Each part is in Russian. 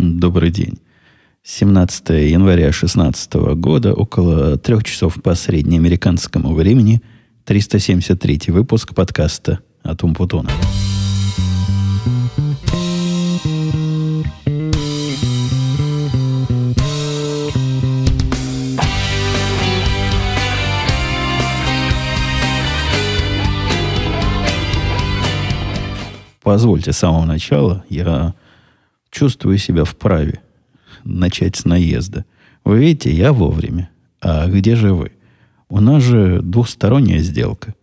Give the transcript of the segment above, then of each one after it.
Добрый день. 17 января 2016 года, около трех часов по среднеамериканскому времени, 373 выпуск подкаста от Умпутуна. Позвольте с самого начала, я чувствую себя вправе начать с наезда. Вы видите, я вовремя. А где же вы? У нас же двухсторонняя сделка.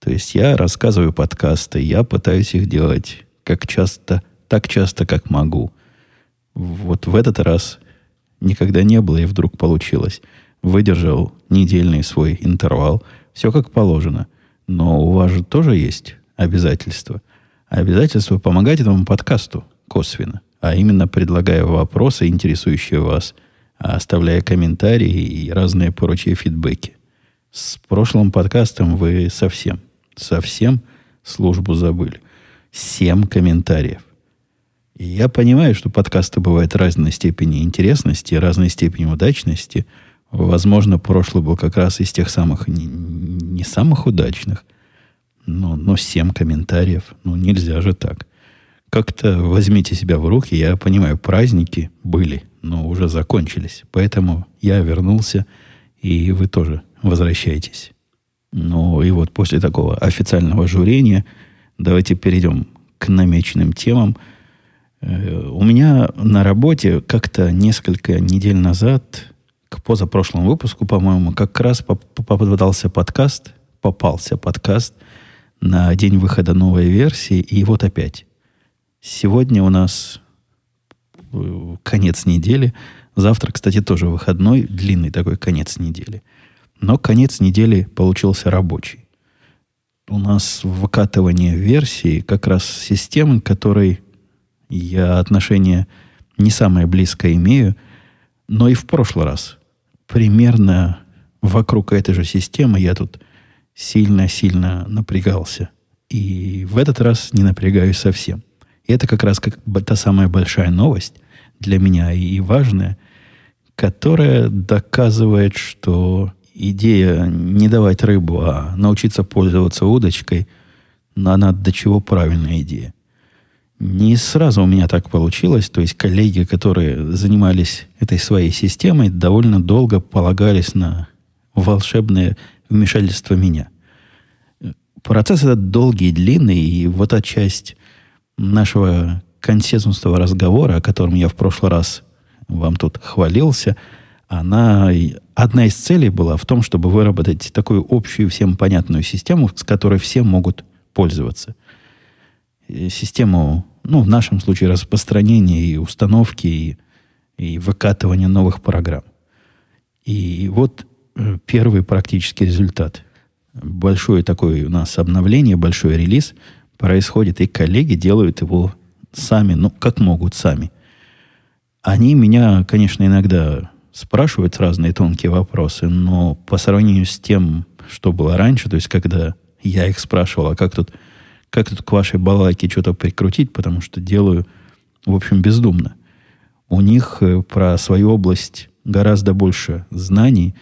То есть я рассказываю подкасты, я пытаюсь их делать как часто, так часто, как могу. Вот в этот раз никогда не было, и вдруг получилось. Выдержал недельный свой интервал. Все как положено. Но у вас же тоже есть обязательства. Обязательство помогать этому подкасту косвенно а именно предлагая вопросы, интересующие вас, оставляя комментарии и разные прочие фидбэки. С прошлым подкастом вы совсем, совсем службу забыли. Семь комментариев. И я понимаю, что подкасты бывают разной степени интересности, разной степени удачности. Возможно, прошлый был как раз из тех самых, не, не самых удачных, но, но семь комментариев. Ну, нельзя же так как-то возьмите себя в руки. Я понимаю, праздники были, но уже закончились. Поэтому я вернулся, и вы тоже возвращайтесь. Ну и вот после такого официального журения давайте перейдем к намеченным темам. Э, у меня на работе как-то несколько недель назад, к позапрошлому выпуску, по-моему, как раз попадался подкаст, попался подкаст на день выхода новой версии, и вот опять. Сегодня у нас э, конец недели. Завтра, кстати, тоже выходной, длинный такой конец недели. Но конец недели получился рабочий. У нас выкатывание версии как раз системы, к которой я отношение не самое близкое имею, но и в прошлый раз примерно вокруг этой же системы я тут сильно-сильно напрягался. И в этот раз не напрягаюсь совсем. И это как раз как та самая большая новость для меня и важная, которая доказывает, что идея не давать рыбу, а научиться пользоваться удочкой, она до чего правильная идея. Не сразу у меня так получилось. То есть коллеги, которые занимались этой своей системой, довольно долго полагались на волшебное вмешательство меня. Процесс этот долгий и длинный, и вот эта часть нашего консенсусного разговора, о котором я в прошлый раз вам тут хвалился, она, одна из целей была в том, чтобы выработать такую общую всем понятную систему, с которой все могут пользоваться. Систему, ну, в нашем случае, распространения и установки, и, и выкатывания новых программ. И вот э, первый практический результат. Большое такое у нас обновление, большой релиз – происходит, и коллеги делают его сами, ну, как могут сами. Они меня, конечно, иногда спрашивают разные тонкие вопросы, но по сравнению с тем, что было раньше, то есть когда я их спрашивал, а как тут, как тут к вашей балалайке что-то прикрутить, потому что делаю, в общем, бездумно. У них э, про свою область гораздо больше знаний,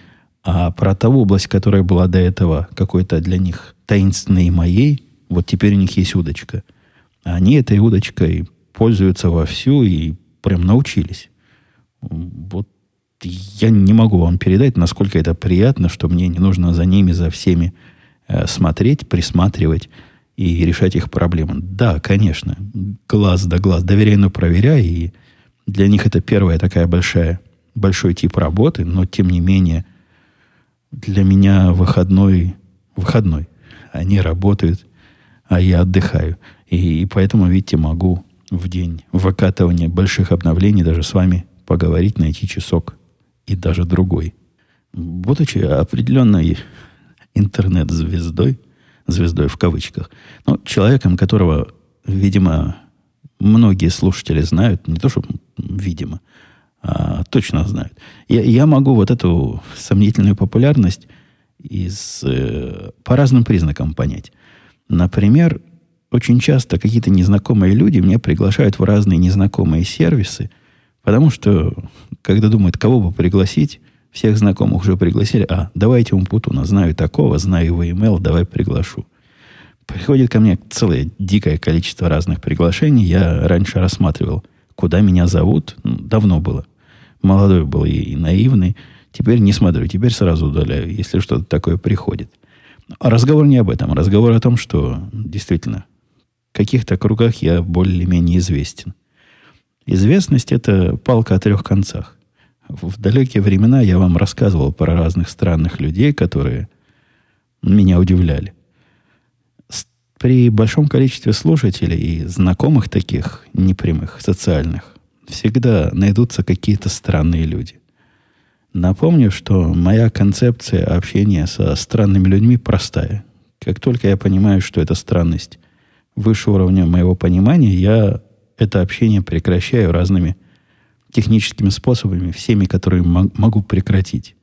а про ту область, которая была до этого какой-то для них таинственной моей, вот теперь у них есть удочка. Они этой удочкой пользуются вовсю и прям научились. Вот я не могу вам передать, насколько это приятно, что мне не нужно за ними, за всеми э, смотреть, присматривать и решать их проблемы. Да, конечно, глаз да глаз, доверяй, но проверяй. И для них это первая такая большая, большой тип работы, но тем не менее для меня выходной, выходной. Они работают а я отдыхаю. И, и поэтому, видите, могу в день выкатывания больших обновлений даже с вами поговорить, найти часок и даже другой. Будучи определенной интернет-звездой, звездой в кавычках, но человеком, которого, видимо, многие слушатели знают, не то, что видимо, а точно знают. Я, я могу вот эту сомнительную популярность из, э, по разным признакам понять. Например, очень часто какие-то незнакомые люди меня приглашают в разные незнакомые сервисы, Потому что, когда думают, кого бы пригласить, всех знакомых уже пригласили. А, давайте Умпутуна, знаю такого, знаю его email, давай приглашу. Приходит ко мне целое дикое количество разных приглашений. Я раньше рассматривал, куда меня зовут. Ну, давно было. Молодой был и, и наивный. Теперь не смотрю, теперь сразу удаляю, если что-то такое приходит. Разговор не об этом. Разговор о том, что действительно в каких-то кругах я более-менее известен. Известность – это палка о трех концах. В далекие времена я вам рассказывал про разных странных людей, которые меня удивляли. При большом количестве слушателей и знакомых таких непрямых, социальных, всегда найдутся какие-то странные люди. Напомню, что моя концепция общения со странными людьми простая. Как только я понимаю, что это странность выше уровня моего понимания, я это общение прекращаю разными техническими способами, всеми, которые могу прекратить.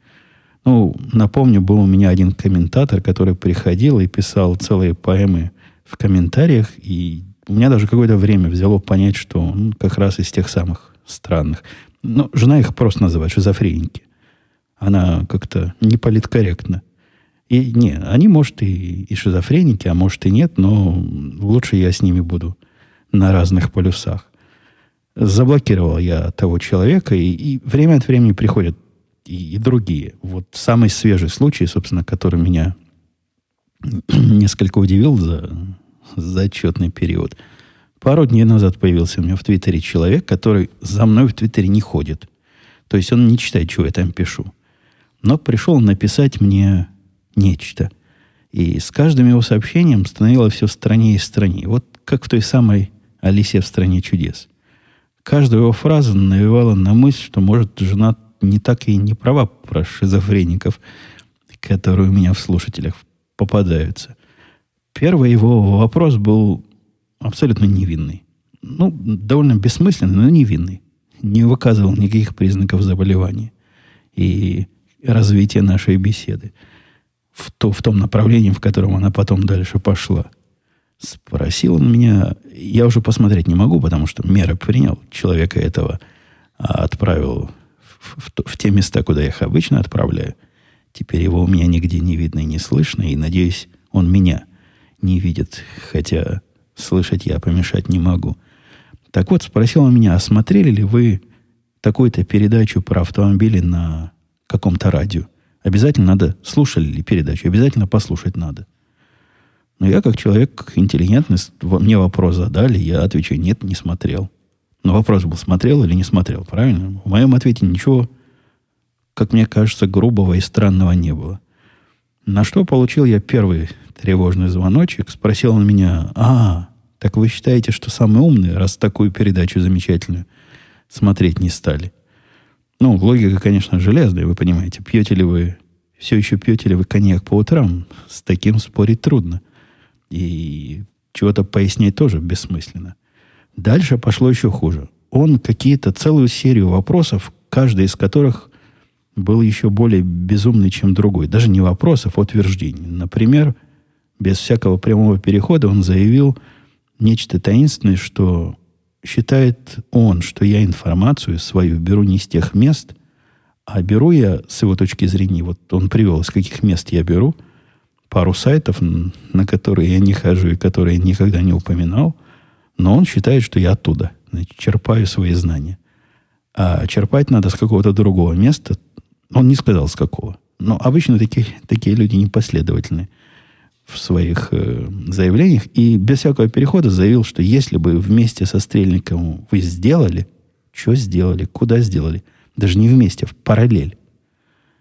Ну, напомню, был у меня один комментатор, который приходил и писал целые поэмы в комментариях, и у меня даже какое-то время взяло понять, что он как раз из тех самых странных. Ну, жена их просто называет шизофреники. Она как-то не политкорректна. И не, они, может, и, и шизофреники, а может и нет, но лучше я с ними буду на разных полюсах. Заблокировал я того человека, и, и время от времени приходят и, и другие. Вот самый свежий случай, собственно, который меня несколько удивил за, за отчетный период. Пару дней назад появился у меня в Твиттере человек, который за мной в Твиттере не ходит. То есть он не читает, чего я там пишу но пришел написать мне нечто. И с каждым его сообщением становилось все страннее и страннее. Вот как в той самой Алисе в стране чудес. Каждая его фраза навевала на мысль, что, может, жена не так и не права про шизофреников, которые у меня в слушателях попадаются. Первый его вопрос был абсолютно невинный. Ну, довольно бессмысленный, но невинный. Не выказывал никаких признаков заболевания. И развитие нашей беседы в, то, в том направлении, в котором она потом дальше пошла. Спросил он меня, я уже посмотреть не могу, потому что меры принял человека этого, а отправил в, в, в те места, куда я их обычно отправляю. Теперь его у меня нигде не видно и не слышно, и, надеюсь, он меня не видит, хотя слышать я помешать не могу. Так вот, спросил он меня, а смотрели ли вы такую-то передачу про автомобили на каком-то радио. Обязательно надо, слушали ли передачу, обязательно послушать надо. Но я, как человек интеллигентный, мне вопрос задали, я отвечаю, нет, не смотрел. Но вопрос был, смотрел или не смотрел, правильно? В моем ответе ничего, как мне кажется, грубого и странного не было. На что получил я первый тревожный звоночек, спросил он меня, а, так вы считаете, что самый умный, раз такую передачу замечательную смотреть не стали? Ну, логика, конечно, железная, вы понимаете. Пьете ли вы, все еще пьете ли вы коньяк по утрам? С таким спорить трудно. И чего-то пояснять тоже бессмысленно. Дальше пошло еще хуже. Он какие-то целую серию вопросов, каждый из которых был еще более безумный, чем другой. Даже не вопросов, а утверждений. Например, без всякого прямого перехода он заявил нечто таинственное, что считает он, что я информацию свою беру не с тех мест, а беру я, с его точки зрения, вот он привел, из каких мест я беру, пару сайтов, на которые я не хожу и которые я никогда не упоминал, но он считает, что я оттуда, значит, черпаю свои знания. А черпать надо с какого-то другого места. Он не сказал, с какого. Но обычно такие, такие люди непоследовательные в своих э, заявлениях и без всякого перехода заявил, что если бы вместе со Стрельниковым вы сделали, что сделали, куда сделали, даже не вместе, в параллель.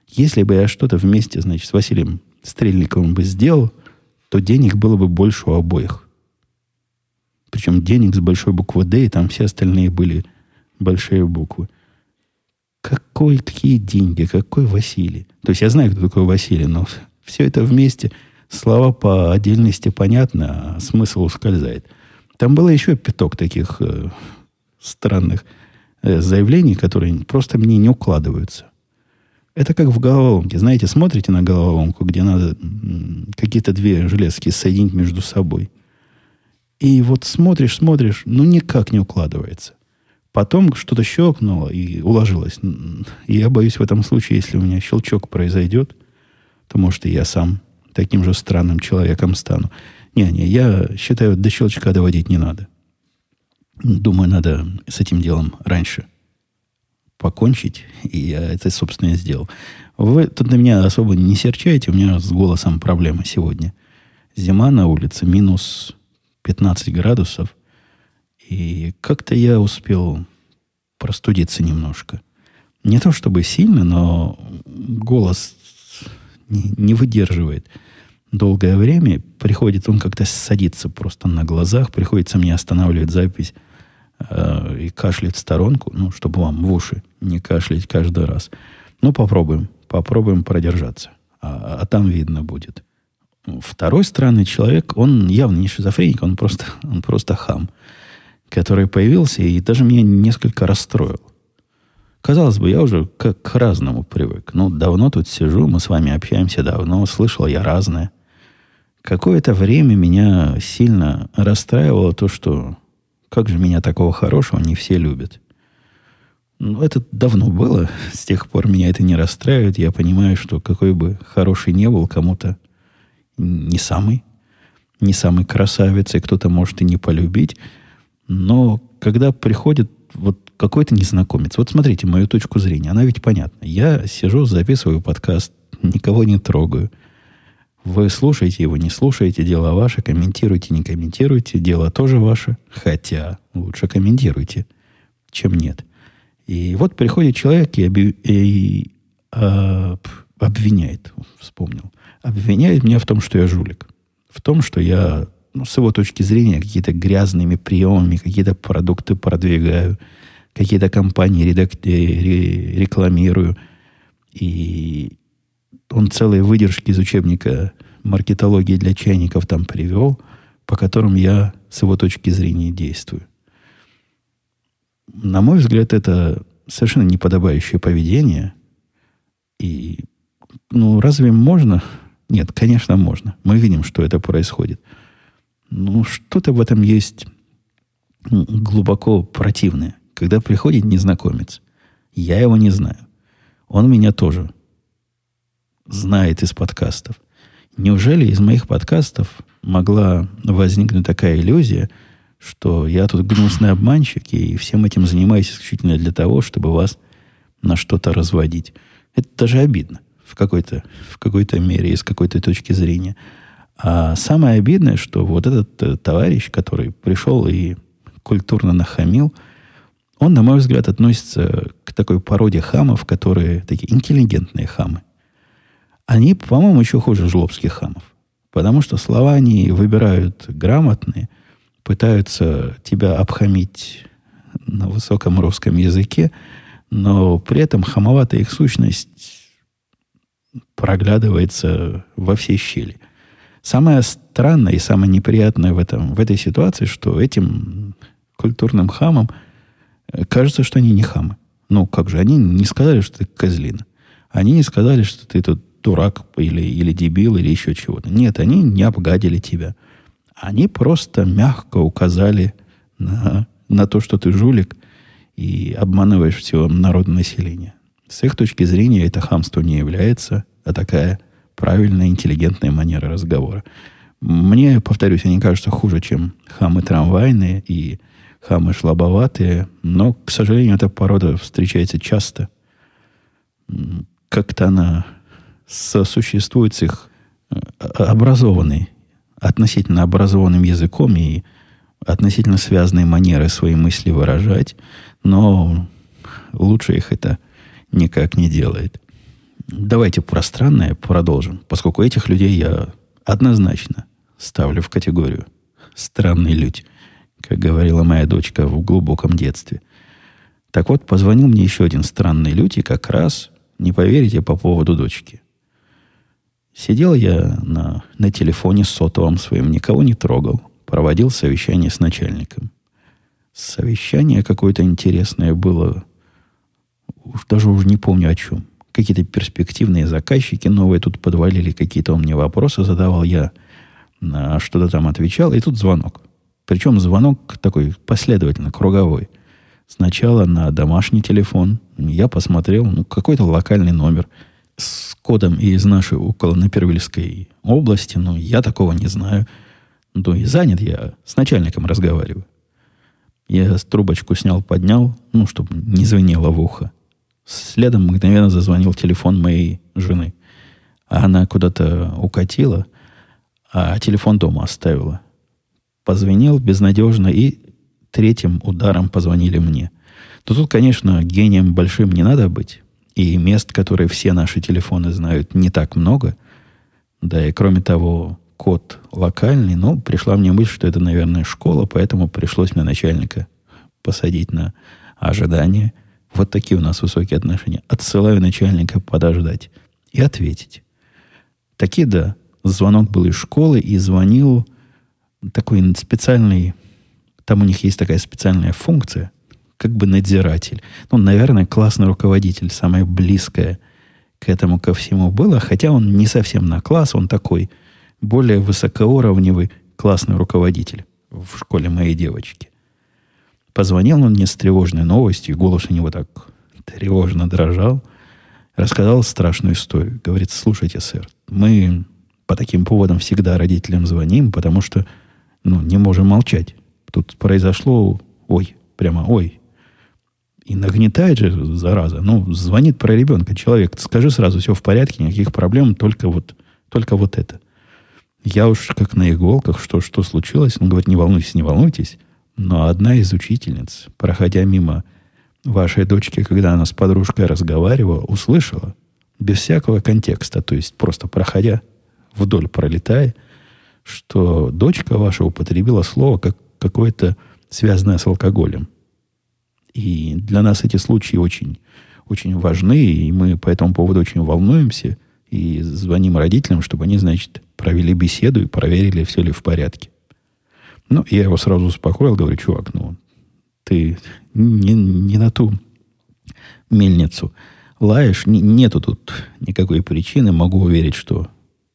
Если бы я что-то вместе, значит, с Василием Стрельниковым бы сделал, то денег было бы больше у обоих. Причем денег с большой буквы «Д», и там все остальные были большие буквы. Какой, какие деньги, какой Василий? То есть я знаю, кто такой Василий, но все это вместе – слова по отдельности понятны, а смысл ускользает. Там было еще пяток таких э, странных э, заявлений, которые просто мне не укладываются. Это как в головоломке. Знаете, смотрите на головоломку, где надо какие-то две железки соединить между собой. И вот смотришь, смотришь, ну никак не укладывается. Потом что-то щелкнуло и уложилось. И я боюсь в этом случае, если у меня щелчок произойдет, то, может, и я сам таким же странным человеком стану. Не-не, я считаю, до щелчка доводить не надо. Думаю, надо с этим делом раньше покончить. И я это, собственно, и сделал. Вы тут на меня особо не серчаете. У меня с голосом проблема сегодня. Зима на улице, минус 15 градусов. И как-то я успел простудиться немножко. Не то чтобы сильно, но голос не, не выдерживает долгое время. Приходит он как-то садится просто на глазах. Приходится мне останавливать запись э, и кашлять в сторонку, ну, чтобы вам в уши не кашлять каждый раз. Ну, попробуем. Попробуем продержаться. А, а там видно будет. Второй странный человек, он явно не шизофреник, он просто, он просто хам, который появился и даже меня несколько расстроил. Казалось бы, я уже как к разному привык. Ну, давно тут сижу, мы с вами общаемся давно, слышал я разное. Какое-то время меня сильно расстраивало то, что как же меня такого хорошего не все любят. Ну, это давно было. С тех пор меня это не расстраивает. Я понимаю, что какой бы хороший не был, кому-то не самый, не самый красавец, и кто-то может и не полюбить. Но когда приходит вот какой-то незнакомец, вот смотрите мою точку зрения, она ведь понятна. Я сижу, записываю подкаст, никого не трогаю. Вы слушаете его, не слушаете, дело ваше, комментируйте, не комментируйте, дело тоже ваше. Хотя лучше комментируйте, чем нет. И вот приходит человек и, оби- и а, обвиняет, вспомнил, обвиняет меня в том, что я жулик. В том, что я, ну, с его точки зрения, какие-то грязными приемами, какие-то продукты продвигаю, какие-то компании редак- э, рекламирую. И он целые выдержки из учебника маркетологии для чайников там привел, по которым я с его точки зрения действую. На мой взгляд, это совершенно неподобающее поведение. И, ну, разве можно? Нет, конечно, можно. Мы видим, что это происходит. Ну, что-то в этом есть глубоко противное. Когда приходит незнакомец, я его не знаю. Он меня тоже знает из подкастов. Неужели из моих подкастов могла возникнуть такая иллюзия, что я тут гнусный обманщик и всем этим занимаюсь исключительно для того, чтобы вас на что-то разводить? Это даже обидно в какой-то, в какой-то мере и с какой-то точки зрения. А самое обидное, что вот этот э, товарищ, который пришел и культурно нахамил, он, на мой взгляд, относится к такой породе хамов, которые такие интеллигентные хамы. Они, по-моему, еще хуже жлобских хамов. Потому что слова они выбирают грамотные, пытаются тебя обхамить на высоком русском языке, но при этом хамоватая их сущность проглядывается во всей щели. Самое странное и самое неприятное в, этом, в этой ситуации, что этим культурным хамам кажется, что они не хамы. Ну, как же, они не сказали, что ты козлина. Они не сказали, что ты тут дурак или, или дебил или еще чего-то. Нет, они не обгадили тебя. Они просто мягко указали на, на то, что ты жулик и обманываешь все народное население. С их точки зрения это хамство не является, а такая правильная, интеллигентная манера разговора. Мне, повторюсь, они кажутся хуже, чем хамы трамвайные и хамы шлабоватые, но, к сожалению, эта порода встречается часто. Как-то она сосуществует с их э, образованной, относительно образованным языком и относительно связанной манерой свои мысли выражать, но лучше их это никак не делает. Давайте про странное продолжим, поскольку этих людей я однозначно ставлю в категорию странный людь, как говорила моя дочка в глубоком детстве. Так вот, позвонил мне еще один странный людь, и как раз, не поверите, по поводу дочки. Сидел я на, на телефоне сотовом своим, никого не трогал. Проводил совещание с начальником. Совещание какое-то интересное было. Уж даже уже не помню о чем. Какие-то перспективные заказчики новые тут подвалили, какие-то он мне вопросы задавал. Я на что-то там отвечал, и тут звонок. Причем звонок такой последовательно, круговой. Сначала на домашний телефон. Я посмотрел, ну, какой-то локальный номер с кодом из нашей около Напервильской области. Но я такого не знаю. Ну, и занят я с начальником разговариваю. Я трубочку снял, поднял, ну, чтобы не звенело в ухо. Следом мгновенно зазвонил телефон моей жены. Она куда-то укатила, а телефон дома оставила. Позвонил безнадежно, и третьим ударом позвонили мне. Но тут, конечно, гением большим не надо быть. И мест, которые все наши телефоны знают, не так много. Да и кроме того, код локальный, но пришла мне мысль, что это, наверное, школа, поэтому пришлось мне начальника посадить на ожидание. Вот такие у нас высокие отношения. Отсылаю начальника подождать и ответить. Такие, да. Звонок был из школы, и звонил такой специальный... Там у них есть такая специальная функция, как бы надзиратель. Ну, наверное, классный руководитель, самое близкое к этому ко всему было, хотя он не совсем на класс, он такой – более высокоуровневый классный руководитель в школе моей девочки. Позвонил он мне с тревожной новостью, голос у него так тревожно дрожал. Рассказал страшную историю. Говорит, слушайте, сэр, мы по таким поводам всегда родителям звоним, потому что ну, не можем молчать. Тут произошло, ой, прямо ой. И нагнетает же, зараза. Ну, звонит про ребенка человек. Скажи сразу, все в порядке, никаких проблем, только вот, только вот это. Я уж как на иголках, что, что случилось. Он говорит, не волнуйтесь, не волнуйтесь. Но одна из учительниц, проходя мимо вашей дочки, когда она с подружкой разговаривала, услышала, без всякого контекста, то есть просто проходя вдоль, пролетая, что дочка ваша употребила слово как какое-то связанное с алкоголем. И для нас эти случаи очень, очень важны, и мы по этому поводу очень волнуемся и звоним родителям, чтобы они, значит, провели беседу и проверили, все ли в порядке. Ну, я его сразу успокоил, говорю, чувак, ну, ты не, не на ту мельницу лаешь, не, нету тут никакой причины, могу уверить, что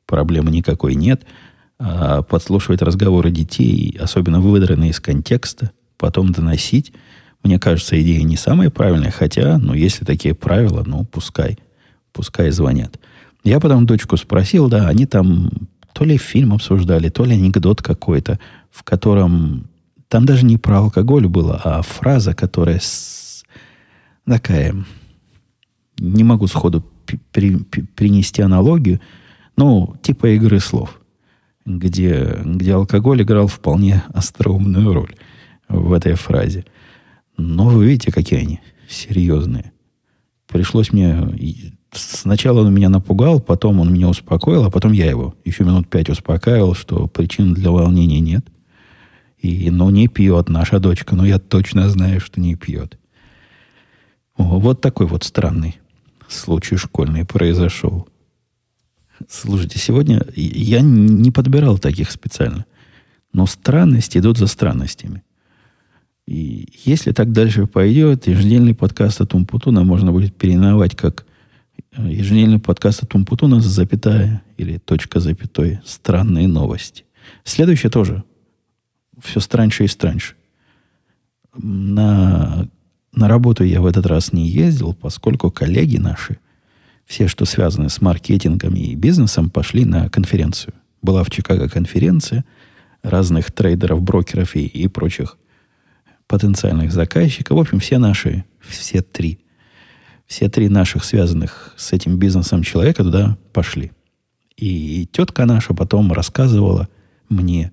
проблемы никакой нет. А подслушивать разговоры детей, особенно выдранные из контекста, потом доносить, мне кажется, идея не самая правильная, хотя, ну, если такие правила, ну, пускай, пускай звонят. Я потом дочку спросил, да, они там то ли фильм обсуждали, то ли анекдот какой-то, в котором там даже не про алкоголь было, а фраза, которая с... такая... Не могу сходу при, при, принести аналогию, ну, типа игры слов, где, где алкоголь играл вполне остроумную роль в этой фразе. Но вы видите, какие они серьезные. Пришлось мне Сначала он меня напугал, потом он меня успокоил, а потом я его еще минут пять успокаивал, что причин для волнения нет. И, ну, не пьет наша дочка, но я точно знаю, что не пьет. О, вот такой вот странный случай школьный произошел. Слушайте, сегодня я не подбирал таких специально. Но странности идут за странностями. И если так дальше пойдет, еженедельный подкаст от Умпутуна можно будет переименовать как еженедельный подкаст от Умпутуна, запятая или точка запятой, странные новости. Следующее тоже. Все страньше и страньше. На, на работу я в этот раз не ездил, поскольку коллеги наши, все, что связаны с маркетингом и бизнесом, пошли на конференцию. Была в Чикаго конференция разных трейдеров, брокеров и, и прочих потенциальных заказчиков. В общем, все наши, все три – все три наших связанных с этим бизнесом человека туда пошли. И тетка наша потом рассказывала мне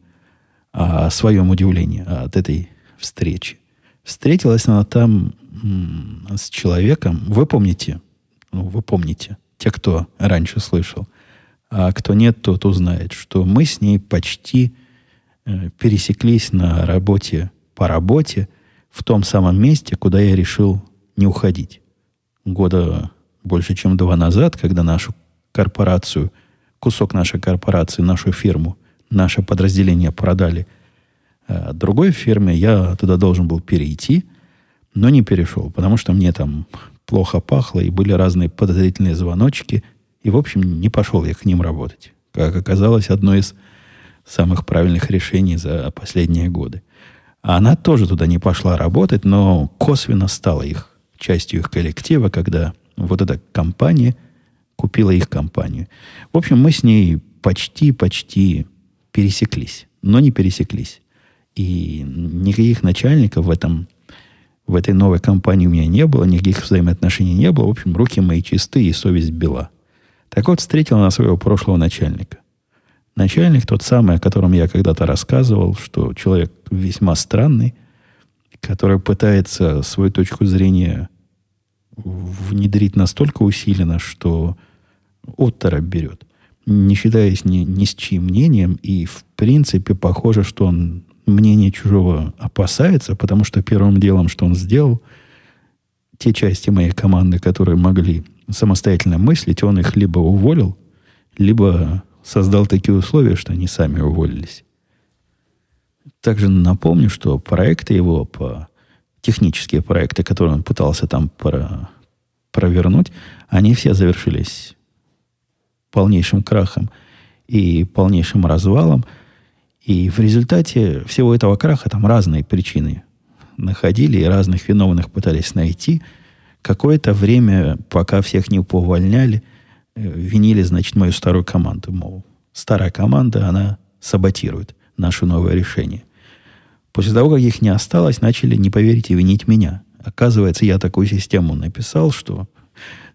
о своем удивлении от этой встречи. Встретилась она там с человеком, вы помните, ну, вы помните, те, кто раньше слышал, а кто нет, тот узнает, что мы с ней почти э, пересеклись на работе, по работе, в том самом месте, куда я решил не уходить года больше, чем два назад, когда нашу корпорацию, кусок нашей корпорации, нашу фирму, наше подразделение продали э, другой фирме, я туда должен был перейти, но не перешел, потому что мне там плохо пахло, и были разные подозрительные звоночки, и, в общем, не пошел я к ним работать. Как оказалось, одно из самых правильных решений за последние годы. Она тоже туда не пошла работать, но косвенно стала их частью их коллектива, когда вот эта компания купила их компанию. В общем, мы с ней почти-почти пересеклись, но не пересеклись. И никаких начальников в этом в этой новой компании у меня не было, никаких взаимоотношений не было. В общем, руки мои чистые и совесть бела. Так вот, встретил на своего прошлого начальника. Начальник тот самый, о котором я когда-то рассказывал, что человек весьма странный, который пытается свою точку зрения внедрить настолько усиленно, что оттора берет, не считаясь ни, ни с чьим мнением, и в принципе похоже, что он мнение чужого опасается, потому что первым делом, что он сделал, те части моей команды, которые могли самостоятельно мыслить, он их либо уволил, либо создал такие условия, что они сами уволились. Также напомню, что проекты его по технические проекты, которые он пытался там про, провернуть, они все завершились полнейшим крахом и полнейшим развалом – и в результате всего этого краха там разные причины находили, и разных виновных пытались найти. Какое-то время, пока всех не повольняли, винили, значит, мою старую команду. Мол, старая команда, она саботирует наше новое решение. После того, как их не осталось, начали, не поверите, винить меня. Оказывается, я такую систему написал, что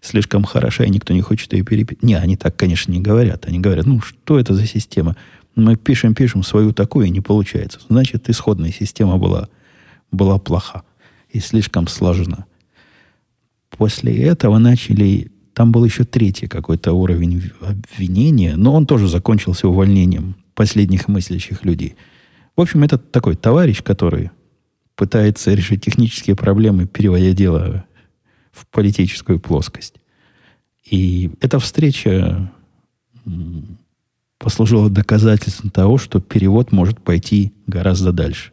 слишком хороша, и никто не хочет ее переписать. Не, они так, конечно, не говорят. Они говорят, ну, что это за система? Мы пишем, пишем свою такую, и не получается. Значит, исходная система была, была плоха и слишком сложна. После этого начали... Там был еще третий какой-то уровень обвинения, но он тоже закончился увольнением последних мыслящих людей. В общем, это такой товарищ, который пытается решить технические проблемы, переводя дело в политическую плоскость. И эта встреча послужило доказательством того, что перевод может пойти гораздо дальше.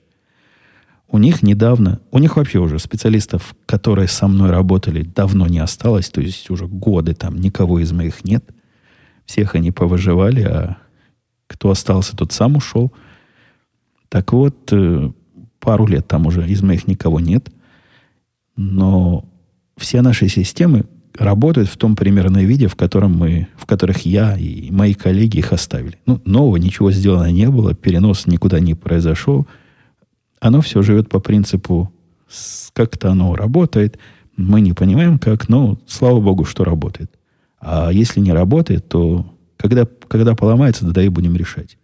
У них недавно, у них вообще уже специалистов, которые со мной работали, давно не осталось, то есть уже годы там никого из моих нет. Всех они повыживали, а кто остался, тот сам ушел. Так вот, э, пару лет там уже из моих никого нет. Но все наши системы работают в том примерно виде, в котором мы, в которых я и мои коллеги их оставили. Ну, нового ничего сделано не было, перенос никуда не произошел. Оно все живет по принципу, как-то оно работает. Мы не понимаем, как, но слава богу, что работает. А если не работает, то когда, когда поломается, тогда и будем решать.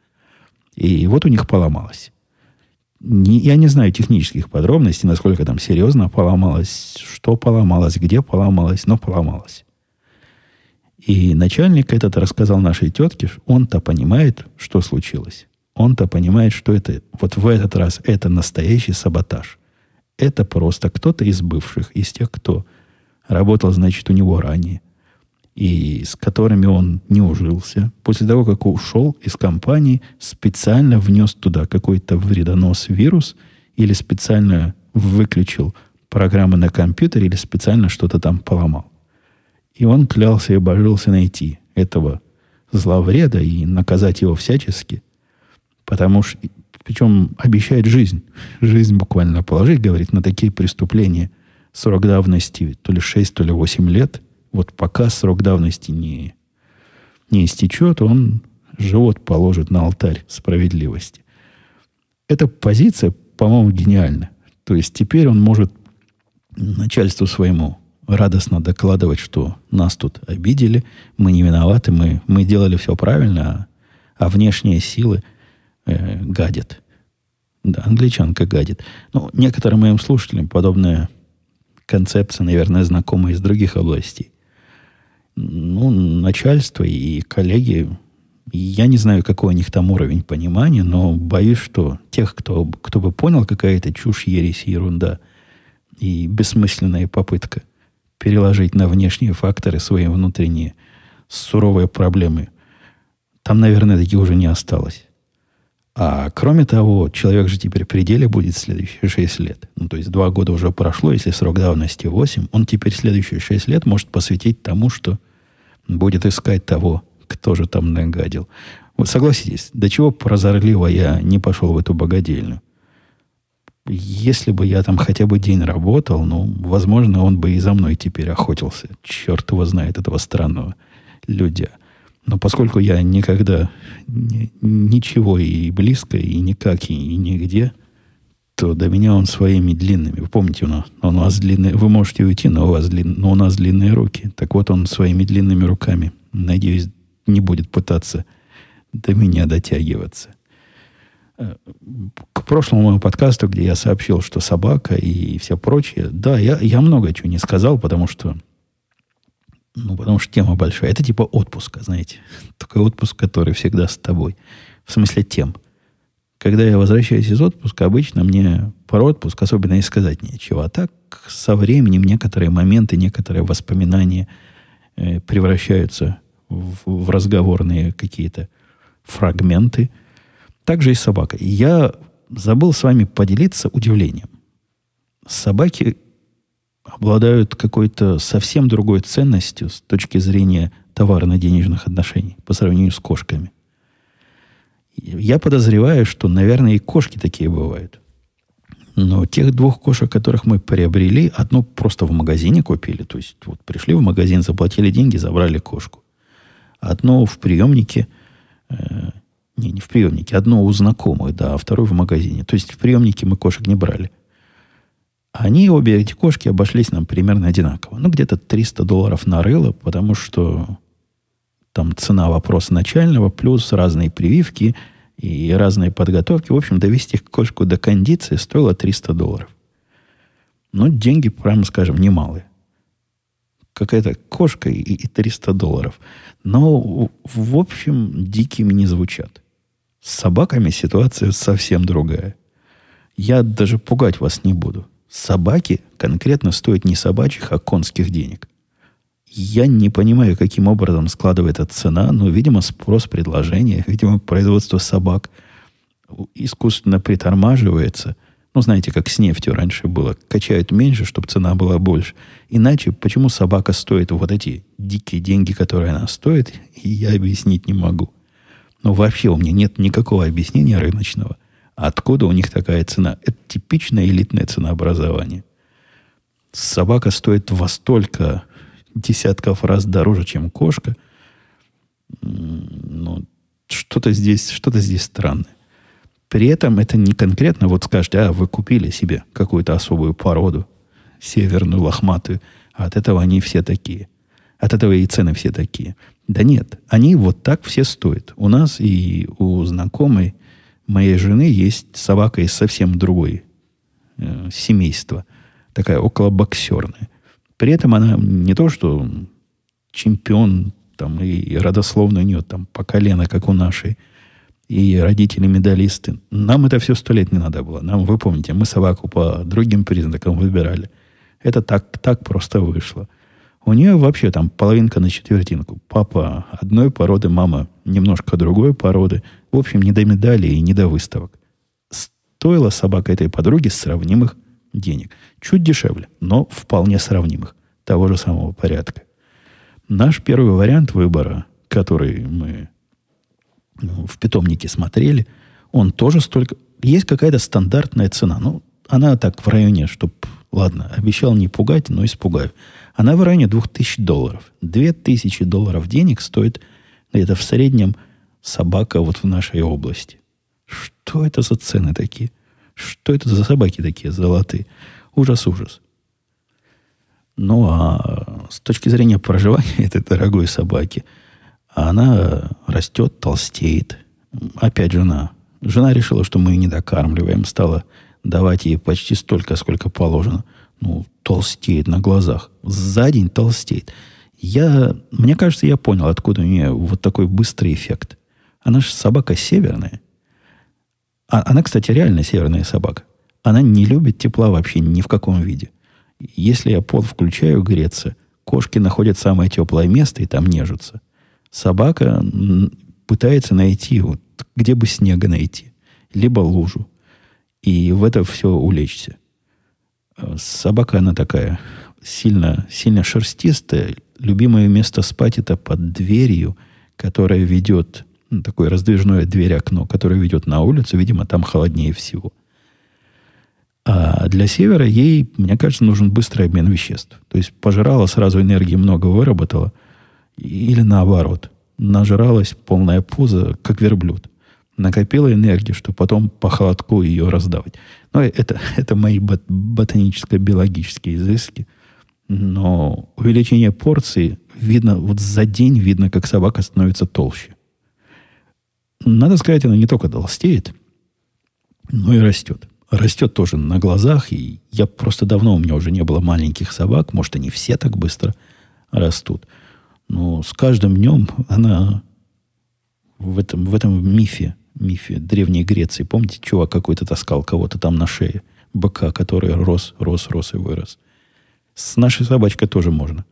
И вот у них поломалось. Не, я не знаю технических подробностей, насколько там серьезно поломалось, что поломалось, где поломалось, но поломалось. И начальник этот рассказал нашей тетке, он-то понимает, что случилось. Он-то понимает, что это вот в этот раз это настоящий саботаж. Это просто кто-то из бывших, из тех, кто работал, значит, у него ранее и с которыми он не ужился, после того, как ушел из компании, специально внес туда какой-то вредонос вирус или специально выключил программы на компьютере или специально что-то там поломал. И он клялся и божился найти этого зловреда и наказать его всячески, потому что, причем обещает жизнь, жизнь буквально положить, говорит, на такие преступления срок давности то ли 6, то ли 8 лет – вот пока срок давности не, не истечет, он живот положит на алтарь справедливости. Эта позиция, по-моему, гениальна. То есть теперь он может начальству своему радостно докладывать, что нас тут обидели, мы не виноваты, мы, мы делали все правильно, а, а внешние силы э, гадят. Да, англичанка гадит. Ну, некоторым моим слушателям подобная концепция, наверное, знакома из других областей ну, начальство и коллеги, я не знаю, какой у них там уровень понимания, но боюсь, что тех, кто, кто бы понял, какая это чушь, ересь, ерунда и бессмысленная попытка переложить на внешние факторы свои внутренние суровые проблемы, там, наверное, таких уже не осталось. А кроме того, человек же теперь в пределе будет следующие 6 лет. Ну, то есть два года уже прошло, если срок давности 8, он теперь следующие 6 лет может посвятить тому, что будет искать того, кто же там нагадил. Вот согласитесь, до чего прозорливо я не пошел в эту богадельню. если бы я там хотя бы день работал, ну, возможно, он бы и за мной теперь охотился. Черт его знает, этого странного людя. Но поскольку я никогда ни, ничего и близко, и никак, и, и нигде, то до меня он своими длинными. Вы помните, у нас, у нас длинные... Вы можете уйти, но у, вас длин, но у нас длинные руки. Так вот, он своими длинными руками, надеюсь, не будет пытаться до меня дотягиваться к прошлому моему подкасту, где я сообщил, что собака и все прочее, да, я, я много чего не сказал, потому что ну, потому что тема большая. Это типа отпуска, знаете. Такой отпуск, который всегда с тобой. В смысле тем. Когда я возвращаюсь из отпуска, обычно мне про отпуск особенно и сказать нечего. А так со временем некоторые моменты, некоторые воспоминания э, превращаются в, в разговорные какие-то фрагменты – также и собака. Я забыл с вами поделиться удивлением. Собаки обладают какой-то совсем другой ценностью с точки зрения товарно-денежных отношений по сравнению с кошками. Я подозреваю, что, наверное, и кошки такие бывают. Но тех двух кошек, которых мы приобрели, одну просто в магазине купили. То есть вот пришли в магазин, заплатили деньги, забрали кошку. Одну в приемнике э, не, не в приемнике. Одно у знакомых, да, а второй в магазине. То есть в приемнике мы кошек не брали. Они, обе эти кошки, обошлись нам примерно одинаково. Ну, где-то 300 долларов на рыло, потому что там цена вопроса начального, плюс разные прививки и разные подготовки. В общем, довести кошку до кондиции стоило 300 долларов. Ну, деньги, прямо скажем, немалые. Какая-то кошка и, и 300 долларов. Но, в общем, дикими не звучат. С собаками ситуация совсем другая. Я даже пугать вас не буду. Собаки конкретно стоят не собачьих, а конских денег. Я не понимаю, каким образом складывается цена, но, видимо, спрос-предложение, видимо, производство собак искусственно притормаживается. Ну, знаете, как с нефтью раньше было. Качают меньше, чтобы цена была больше. Иначе, почему собака стоит вот эти дикие деньги, которые она стоит, я объяснить не могу. Но вообще у меня нет никакого объяснения рыночного, откуда у них такая цена. Это типичное элитное ценообразование. Собака стоит во столько десятков раз дороже, чем кошка. Ну, что-то здесь, что-то здесь странное. При этом это не конкретно, вот скажете, а вы купили себе какую-то особую породу, северную, лохматую, а от этого они все такие. От этого и цены все такие. Да нет, они вот так все стоят. У нас и у знакомой моей жены есть собака из совсем другой э, семейства. Такая около боксерная. При этом она не то, что чемпион, там, и родословно у нее там по колено, как у нашей, и родители медалисты. Нам это все сто лет не надо было. Нам, вы помните, мы собаку по другим признакам выбирали. Это так, так просто вышло. У нее вообще там половинка на четвертинку. Папа одной породы, мама немножко другой породы. В общем, не до медалей и не до выставок. Стоила собака этой подруги сравнимых денег. Чуть дешевле, но вполне сравнимых. Того же самого порядка. Наш первый вариант выбора, который мы в питомнике смотрели, он тоже столько... Есть какая-то стандартная цена. Ну, она так в районе, чтобы... Ладно, обещал не пугать, но испугаю. Она в районе 2000 долларов. 2000 долларов денег стоит это в среднем собака вот в нашей области. Что это за цены такие? Что это за собаки такие золотые? Ужас, ужас. Ну, а с точки зрения проживания этой дорогой собаки, она растет, толстеет. Опять жена. Жена решила, что мы ее не докармливаем, стала давать ей почти столько, сколько положено ну, толстеет на глазах. За день толстеет. Я, мне кажется, я понял, откуда у нее вот такой быстрый эффект. Она же собака северная. А, она, кстати, реально северная собака. Она не любит тепла вообще ни в каком виде. Если я пол включаю греться, кошки находят самое теплое место и там нежатся. Собака пытается найти, вот, где бы снега найти, либо лужу. И в это все улечься. Собака, она такая сильно, сильно шерстистая. Любимое место спать это под дверью, которая ведет, ну, такое раздвижное дверь-окно, которое ведет на улицу. Видимо, там холоднее всего. А для севера ей, мне кажется, нужен быстрый обмен веществ. То есть пожирала сразу энергии много выработала. Или наоборот. Нажралась полная пузо, как верблюд. Накопила энергию, чтобы потом по холодку ее раздавать. Но это, это мои бот, ботаническо-биологические изыски. Но увеличение порции видно, вот за день видно, как собака становится толще. Надо сказать, она не только толстеет, но и растет растет тоже на глазах. И я просто давно у меня уже не было маленьких собак. Может, они все так быстро растут. Но с каждым днем она в этом, в этом мифе, мифе Древней Греции, помните, чувак какой-то таскал кого-то там на шее, быка, который рос, рос, рос и вырос. С нашей собачкой тоже можно.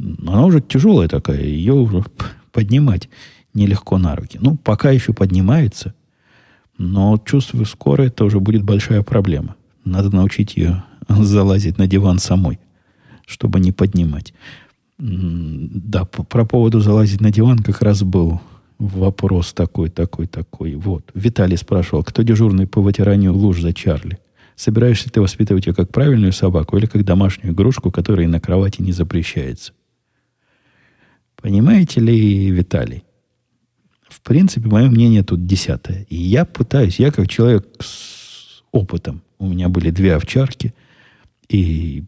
Она уже тяжелая такая, ее уже поднимать нелегко на руки. Ну, пока еще поднимается, но чувствую, скоро это уже будет большая проблема. Надо научить ее залазить на диван самой, чтобы не поднимать. Да, про поводу залазить на диван как раз был вопрос такой, такой, такой. Вот. Виталий спрашивал, кто дежурный по вытиранию луж за Чарли? Собираешься ты воспитывать ее как правильную собаку или как домашнюю игрушку, которая на кровати не запрещается? Понимаете ли, Виталий, в принципе, мое мнение тут десятое. И я пытаюсь, я как человек с опытом, у меня были две овчарки, и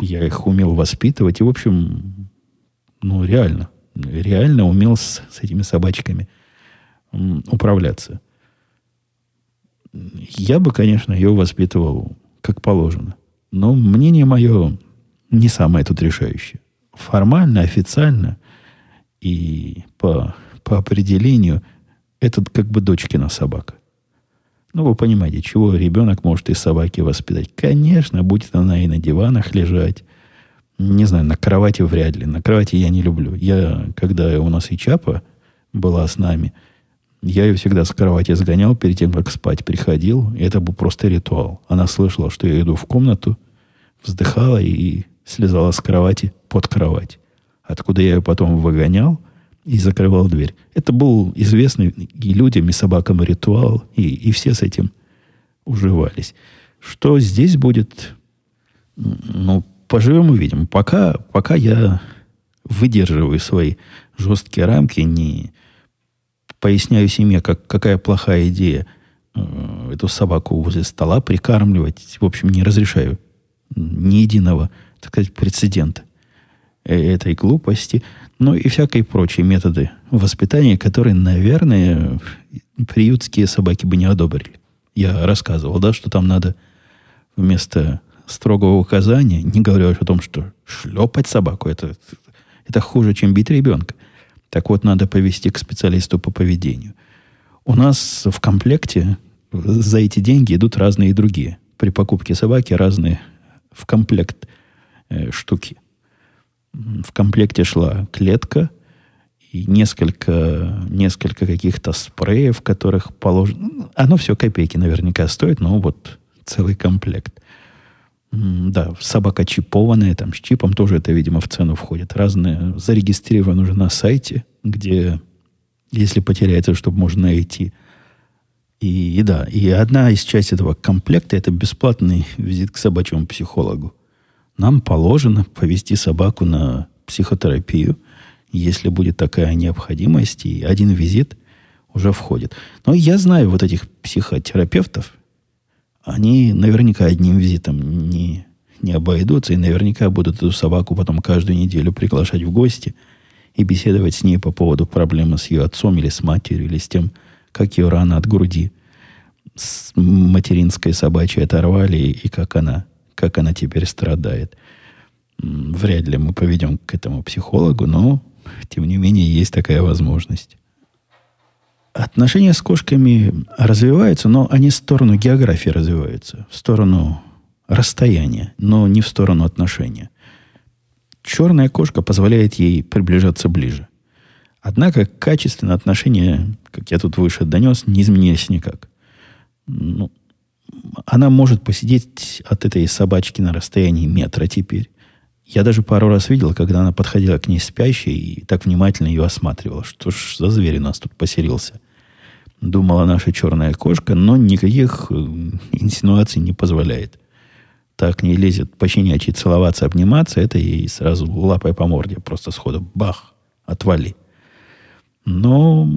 я их умел воспитывать, и, в общем, ну, реально, реально умел с, с этими собачками управляться. Я бы, конечно, ее воспитывал как положено. Но мнение мое не самое тут решающее. Формально, официально и по по определению этот как бы дочкина собака. Ну, вы понимаете, чего ребенок может из собаки воспитать? Конечно, будет она и на диванах лежать. Не знаю, на кровати вряд ли. На кровати я не люблю. Я, когда у нас и Чапа была с нами, я ее всегда с кровати сгонял перед тем, как спать приходил. Это был просто ритуал. Она слышала, что я иду в комнату, вздыхала и слезала с кровати под кровать. Откуда я ее потом выгонял – и закрывал дверь. Это был известный и людям, и собакам ритуал, и, и все с этим уживались. Что здесь будет, ну, поживем увидим. Пока, пока я выдерживаю свои жесткие рамки, не поясняю семье, как, какая плохая идея э, эту собаку возле стола прикармливать. В общем, не разрешаю ни единого, так сказать, прецедента э, этой глупости – ну и всякие прочие методы воспитания, которые, наверное, приютские собаки бы не одобрили. Я рассказывал, да, что там надо вместо строгого указания, не говоря о том, что шлепать собаку, это, это хуже, чем бить ребенка. Так вот, надо повести к специалисту по поведению. У нас в комплекте за эти деньги идут разные другие. При покупке собаки разные в комплект э, штуки в комплекте шла клетка и несколько, несколько каких-то спреев, которых положено... Ну, оно все копейки наверняка стоит, но вот целый комплект. Да, собака чипованная, там с чипом тоже это, видимо, в цену входит. Разные, зарегистрированы уже на сайте, где, если потеряется, чтобы можно найти. И, и да, и одна из частей этого комплекта это бесплатный визит к собачьему психологу. Нам положено повести собаку на психотерапию, если будет такая необходимость, и один визит уже входит. Но я знаю вот этих психотерапевтов, они наверняка одним визитом не, не обойдутся, и наверняка будут эту собаку потом каждую неделю приглашать в гости и беседовать с ней по поводу проблемы с ее отцом или с матерью, или с тем, как ее рано от груди с материнской собачьей оторвали, и как она как она теперь страдает. Вряд ли мы поведем к этому психологу, но, тем не менее, есть такая возможность. Отношения с кошками развиваются, но они в сторону географии развиваются, в сторону расстояния, но не в сторону отношения. Черная кошка позволяет ей приближаться ближе. Однако качественные отношения, как я тут выше донес, не изменились никак. Ну, она может посидеть от этой собачки на расстоянии метра теперь. Я даже пару раз видел, когда она подходила к ней спящей и так внимательно ее осматривала. Что ж за зверь у нас тут поселился? думала наша черная кошка, но никаких э, инсинуаций не позволяет. Так не лезет пощенячий целоваться, обниматься, это ей сразу лапой по морде, просто сходу бах, отвали. Но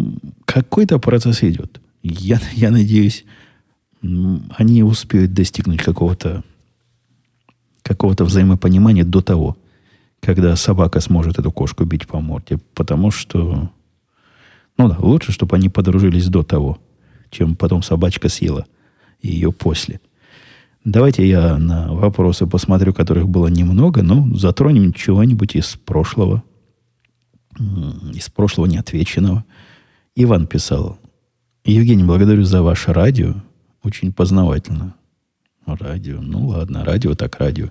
какой-то процесс идет. Я, я надеюсь, они успеют достигнуть какого-то какого-то взаимопонимания до того, когда собака сможет эту кошку бить по морде. Потому что, ну да, лучше, чтобы они подружились до того, чем потом собачка съела ее после. Давайте я на вопросы посмотрю, которых было немного, но затронем чего-нибудь из прошлого. Из прошлого неотвеченного. Иван писал. Евгений, благодарю за ваше радио. Очень познавательно. Радио. Ну ладно, радио так радио.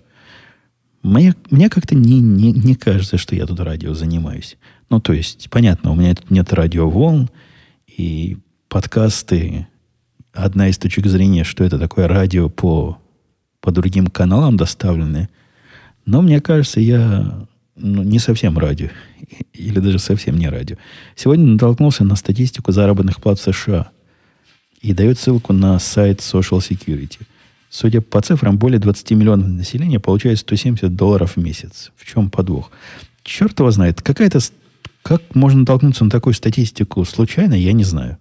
Мне, мне как-то не, не, не кажется, что я тут радио занимаюсь. Ну, то есть, понятно, у меня тут нет радиоволн, и подкасты, одна из точек зрения, что это такое радио по, по другим каналам доставленное. Но мне кажется, я ну, не совсем радио. Или даже совсем не радио. Сегодня натолкнулся на статистику заработных плат в США. И дает ссылку на сайт Social Security – Судя по цифрам, более 20 миллионов населения получает 170 долларов в месяц. В чем подвох? Черт его знает. Какая-то... Как можно натолкнуться на такую статистику случайно, я не знаю.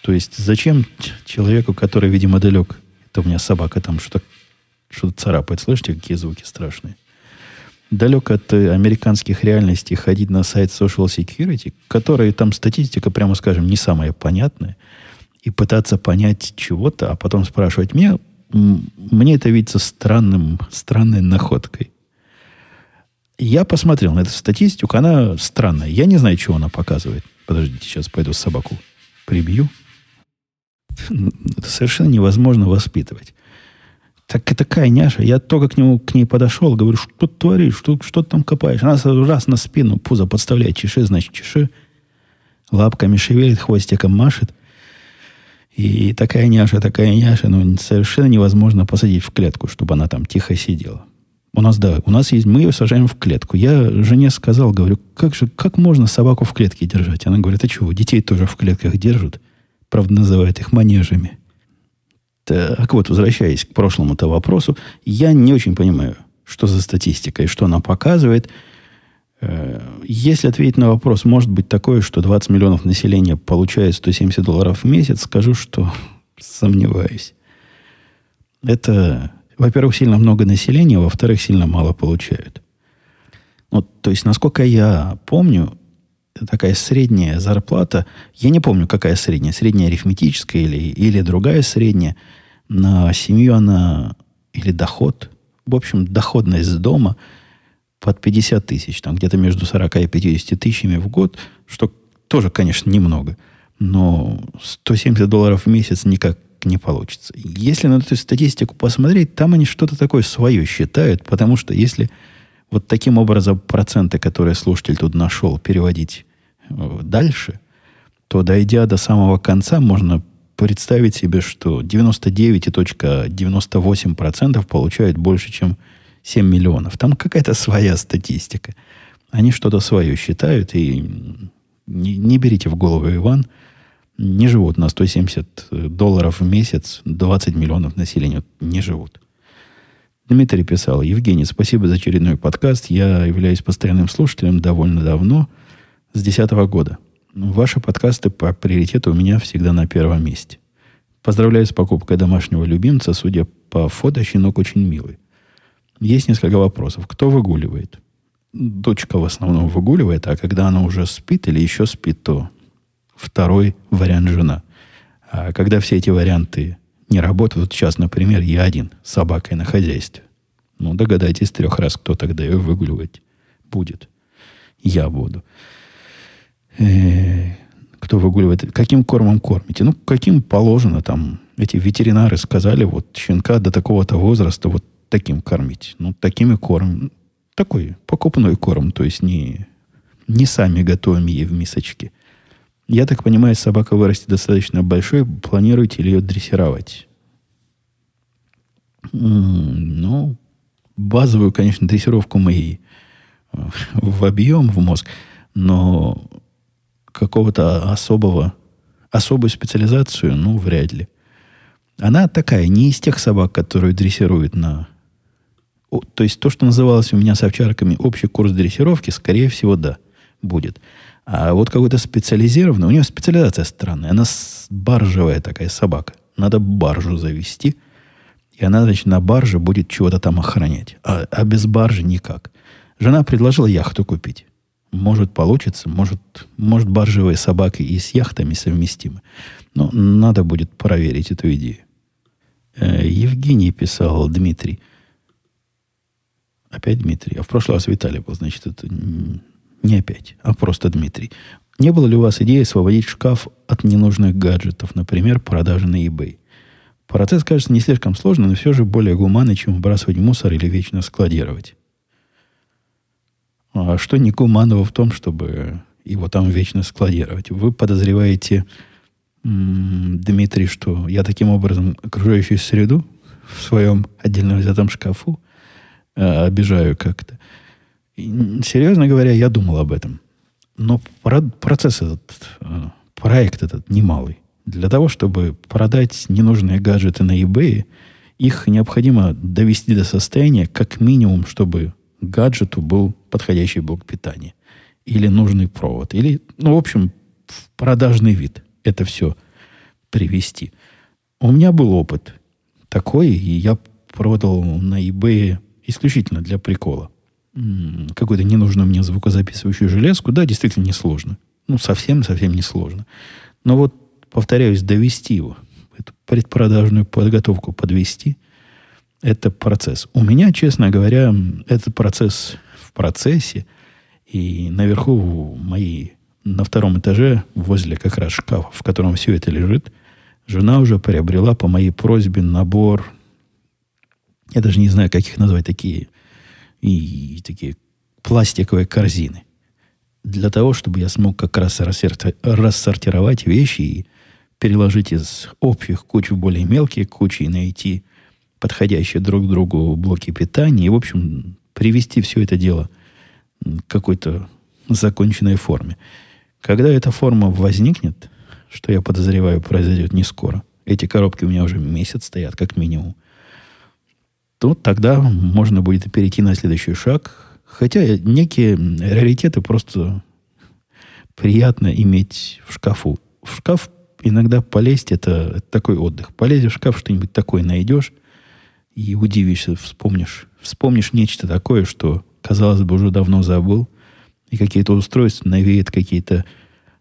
То есть, зачем человеку, который, видимо, далек... Это у меня собака там что-то что царапает. Слышите, какие звуки страшные? Далек от э, американских реальностей ходить на сайт Social Security, который там статистика, прямо скажем, не самая понятная, и пытаться понять чего-то, а потом спрашивать меня, мне это видится странным, странной находкой. Я посмотрел на эту статистику, она странная. Я не знаю, чего она показывает. Подождите, сейчас пойду собаку прибью. Это совершенно невозможно воспитывать. Так такая няша. Я только к, нему, к ней подошел, говорю, что ты творишь, что, что ты там копаешь? Она сразу раз на спину пузо подставляет, чеши, значит, чеши. Лапками шевелит, хвостиком машет – и такая няша, такая няша, ну, совершенно невозможно посадить в клетку, чтобы она там тихо сидела. У нас, да, у нас есть, мы ее сажаем в клетку. Я жене сказал, говорю, как же, как можно собаку в клетке держать? Она говорит, а чего, детей тоже в клетках держат? Правда, называют их манежами. Так вот, возвращаясь к прошлому-то вопросу, я не очень понимаю, что за статистика и что она показывает – если ответить на вопрос, может быть такое, что 20 миллионов населения получает 170 долларов в месяц, скажу, что сомневаюсь. Это, во-первых, сильно много населения, во-вторых, сильно мало получают. Вот, то есть, насколько я помню, такая средняя зарплата, я не помню, какая средняя, средняя арифметическая или, или другая средняя, на семью она, или доход, в общем, доходность дома – под 50 тысяч, там где-то между 40 и 50 тысячами в год, что тоже, конечно, немного, но 170 долларов в месяц никак не получится. Если на эту статистику посмотреть, там они что-то такое свое считают, потому что если вот таким образом проценты, которые слушатель тут нашел, переводить э, дальше, то дойдя до самого конца, можно представить себе, что 99,98% получают больше, чем 7 миллионов. Там какая-то своя статистика. Они что-то свое считают, и не, не берите в голову, Иван, не живут на 170 долларов в месяц, 20 миллионов населения не живут. Дмитрий писал, Евгений, спасибо за очередной подкаст. Я являюсь постоянным слушателем довольно давно, с 2010 года. Ваши подкасты по приоритету у меня всегда на первом месте. Поздравляю с покупкой домашнего любимца. Судя по фото, щенок очень милый. Есть несколько вопросов. Кто выгуливает? Дочка в основном выгуливает, а когда она уже спит или еще спит, то второй вариант жена. А когда все эти варианты не работают, вот сейчас, например, я один с собакой на хозяйстве. Ну, догадайтесь трех раз, кто тогда ее выгуливать будет. Я буду. Э, кто выгуливает? Каким кормом кормите? Ну, каким положено там. Эти ветеринары сказали, вот щенка до такого-то возраста вот таким кормить. Ну, такими кормим. Такой покупной корм, то есть не, не сами готовим ей в мисочке. Я так понимаю, собака вырастет достаточно большой, планируете ли ее дрессировать? Ну, базовую, конечно, дрессировку мы ей э, в объем, в мозг, но какого-то особого особую специализацию, ну, вряд ли. Она такая, не из тех собак, которые дрессируют на... То есть то, что называлось у меня с овчарками общий курс дрессировки, скорее всего, да, будет. А вот какой-то специализированный, у нее специализация странная. Она баржевая такая собака. Надо баржу завести, и она, значит, на барже будет чего-то там охранять. А, а без баржи никак. Жена предложила яхту купить. Может, получится, может, может баржевые собаки и с яхтами совместимы. Но надо будет проверить эту идею. Э, Евгений писал, Дмитрий. Опять Дмитрий. А в прошлый раз Виталий был, значит, это не опять, а просто Дмитрий. Не было ли у вас идеи освободить шкаф от ненужных гаджетов, например, продажи на eBay? Процесс кажется не слишком сложным, но все же более гуманный, чем выбрасывать мусор или вечно складировать. А что не гуманного в том, чтобы его там вечно складировать? Вы подозреваете, Дмитрий, что я таким образом окружающую среду в своем отдельно взятом шкафу э, обижаю как-то. серьезно говоря, я думал об этом. Но процесс этот, э, проект этот немалый. Для того, чтобы продать ненужные гаджеты на eBay, их необходимо довести до состояния, как минимум, чтобы гаджету был подходящий блок питания. Или нужный провод. Или, ну, в общем, продажный вид. Это все привести. У меня был опыт такой, и я продал на eBay исключительно для прикола. Какую-то ненужную мне звукозаписывающую железку. Да, действительно несложно. Ну, совсем-совсем несложно. Но вот, повторяюсь, довести его, эту предпродажную подготовку подвести – это процесс. У меня, честно говоря, этот процесс в процессе. И наверху мои, на втором этаже, возле как раз шкафа, в котором все это лежит, жена уже приобрела по моей просьбе набор, я даже не знаю, как их назвать, такие, и, такие пластиковые корзины. Для того, чтобы я смог как раз рассортировать вещи и переложить из общих куч в более мелкие кучи и найти подходящие друг другу блоки питания и, в общем, привести все это дело к какой-то законченной форме. Когда эта форма возникнет, что я подозреваю произойдет не скоро, эти коробки у меня уже месяц стоят, как минимум, то тогда можно будет перейти на следующий шаг. Хотя некие раритеты просто приятно иметь в шкафу. В шкаф иногда полезть это, такой отдых. Полезешь в шкаф, что-нибудь такое найдешь, и удивишься, вспомнишь, вспомнишь нечто такое, что, казалось бы, уже давно забыл, и какие-то устройства навеют какие-то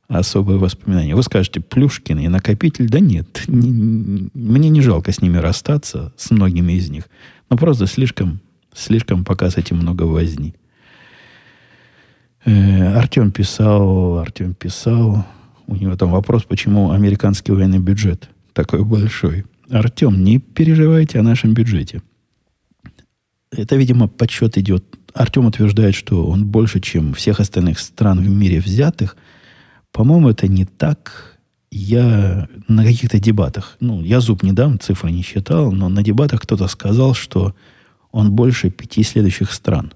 особые воспоминания. Вы скажете, Плюшкин и накопитель? Да нет, не, мне не жалко с ними расстаться, с многими из них. Но просто слишком, слишком пока с этим много возни. Э, Артем писал, Артем писал, у него там вопрос, почему американский военный бюджет такой большой. Артем, не переживайте о нашем бюджете. Это, видимо, подсчет идет. Артем утверждает, что он больше, чем всех остальных стран в мире взятых. По-моему, это не так. Я на каких-то дебатах, ну, я зуб не дам, цифры не считал, но на дебатах кто-то сказал, что он больше пяти следующих стран.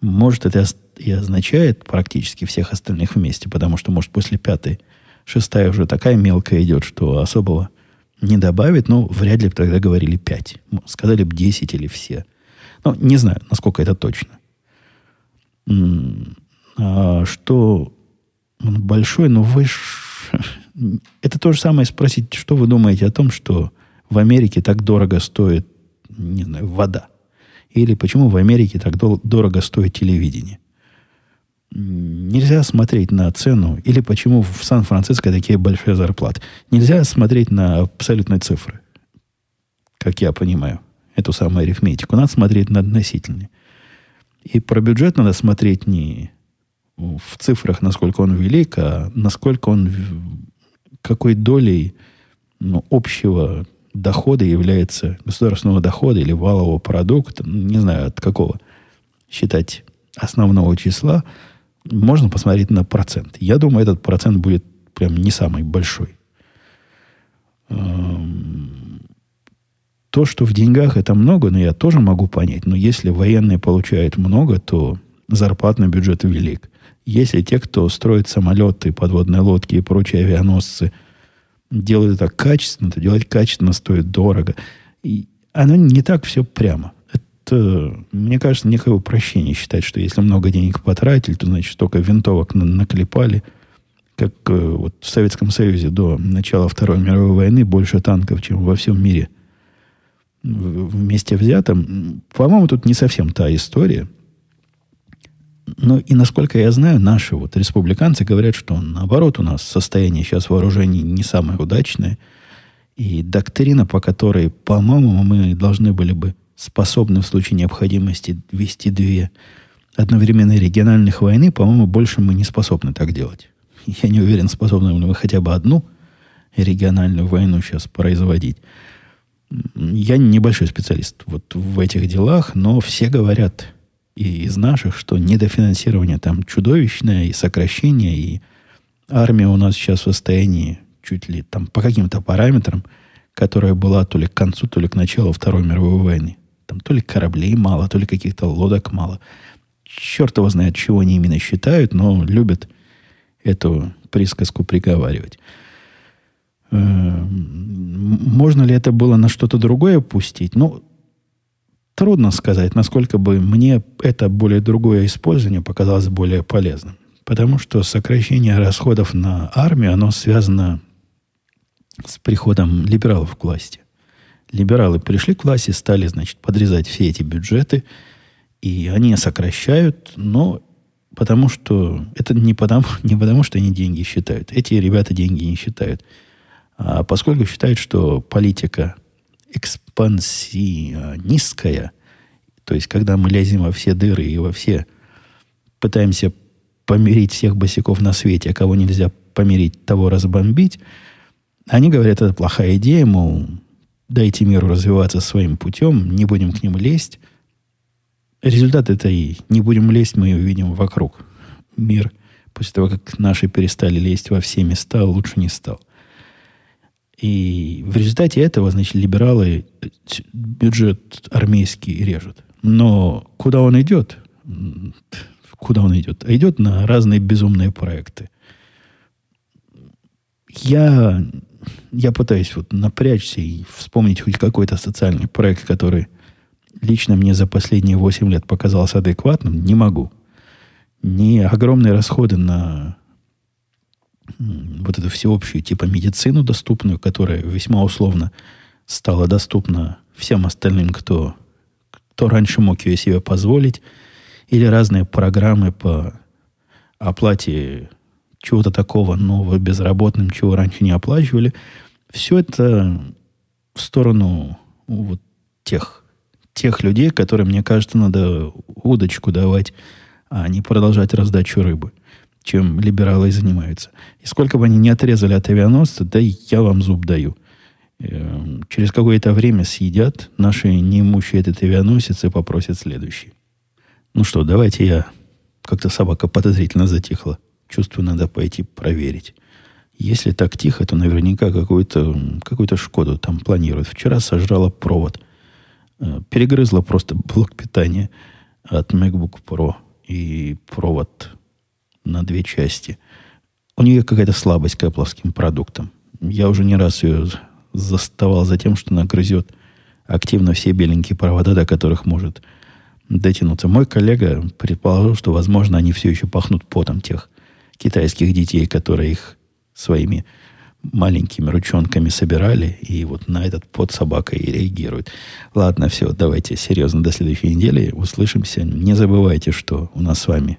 Может, это и означает практически всех остальных вместе, потому что, может, после пятой, шестая уже такая мелкая идет, что особого не добавит, но вряд ли тогда говорили 5. Сказали бы 10 или все. Ну, не знаю, насколько это точно. А что он большой, но вы... Это то же самое спросить, что вы думаете о том, что в Америке так дорого стоит, не знаю, вода. Или почему в Америке так дорого стоит телевидение нельзя смотреть на цену, или почему в Сан-Франциско такие большие зарплаты. Нельзя смотреть на абсолютные цифры, как я понимаю, эту самую арифметику. Надо смотреть на относительные. И про бюджет надо смотреть не в цифрах, насколько он велик, а насколько он, какой долей ну, общего дохода является государственного дохода или валового продукта, не знаю от какого считать основного числа, можно посмотреть на процент. Я думаю, этот процент будет прям не самый большой. Эм, то, что в деньгах это много, но я тоже могу понять. Но если военные получают много, то зарплатный бюджет велик. Если те, кто строит самолеты, подводные лодки и прочие авианосцы, делают это качественно, то делать качественно стоит дорого. И оно не так все прямо. Это, мне кажется, некое упрощение считать, что если много денег потратили, то, значит, столько винтовок на наклепали, как э, вот в Советском Союзе до начала Второй мировой войны больше танков, чем во всем мире вместе взятом. По-моему, тут не совсем та история. Но и насколько я знаю, наши вот республиканцы говорят, что наоборот у нас состояние сейчас вооружений не самое удачное. И доктрина, по которой, по-моему, мы должны были бы способны в случае необходимости вести две одновременные региональных войны, по-моему, больше мы не способны так делать. Я не уверен, способны ли мы хотя бы одну региональную войну сейчас производить. Я небольшой специалист вот в этих делах, но все говорят и из наших, что недофинансирование там чудовищное, и сокращение, и армия у нас сейчас в состоянии чуть ли там по каким-то параметрам, которая была то ли к концу, то ли к началу Второй мировой войны. Там то ли кораблей мало, то ли каких-то лодок мало. Черт его знает, чего они именно считают, но любят эту присказку приговаривать. Эм, можно ли это было на что-то другое пустить? Ну, трудно сказать, насколько бы мне это более другое использование показалось более полезным. Потому что сокращение расходов на армию, оно связано с приходом либералов к власти. Либералы пришли к власти, стали, значит, подрезать все эти бюджеты, и они сокращают, но потому что это не потому, не потому, что они деньги считают. Эти ребята деньги не считают. А поскольку считают, что политика экспансионистская, то есть когда мы лезем во все дыры и во все пытаемся помирить всех босиков на свете, а кого нельзя помирить, того разбомбить, они говорят, это плохая идея, мол, дайте миру развиваться своим путем, не будем к ним лезть. Результат этой «не будем лезть» мы увидим вокруг. Мир, после того, как наши перестали лезть во все места, лучше не стал. И в результате этого, значит, либералы бюджет армейский режут. Но куда он идет? Куда он идет? Идет на разные безумные проекты. Я я пытаюсь вот напрячься и вспомнить хоть какой-то социальный проект, который лично мне за последние 8 лет показался адекватным, не могу. Не огромные расходы на вот эту всеобщую типа медицину доступную, которая весьма условно стала доступна всем остальным, кто, кто раньше мог ее себе позволить, или разные программы по оплате чего-то такого нового безработным, чего раньше не оплачивали. Все это в сторону вот тех, тех людей, которым, мне кажется, надо удочку давать, а не продолжать раздачу рыбы, чем либералы и занимаются. И сколько бы они не отрезали от авианосца, да я вам зуб даю. Эм, через какое-то время съедят наши неимущие этот авианосец и попросят следующий. Ну что, давайте я... Как-то собака подозрительно затихла. Чувствую, надо пойти проверить. Если так тихо, то наверняка какую-то какую Шкоду там планируют. Вчера сожрала провод. Э, перегрызла просто блок питания от MacBook Pro и провод на две части. У нее какая-то слабость к Apple продуктам. Я уже не раз ее заставал за тем, что она грызет активно все беленькие провода, до которых может дотянуться. Мой коллега предположил, что, возможно, они все еще пахнут потом тех китайских детей, которые их своими маленькими ручонками собирали, и вот на этот под собака и реагирует. Ладно, все, давайте серьезно до следующей недели. Услышимся. Не забывайте, что у нас с вами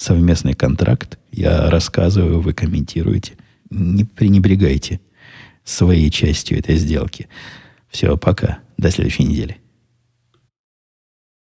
совместный контракт. Я рассказываю, вы комментируете. Не пренебрегайте своей частью этой сделки. Все, пока. До следующей недели.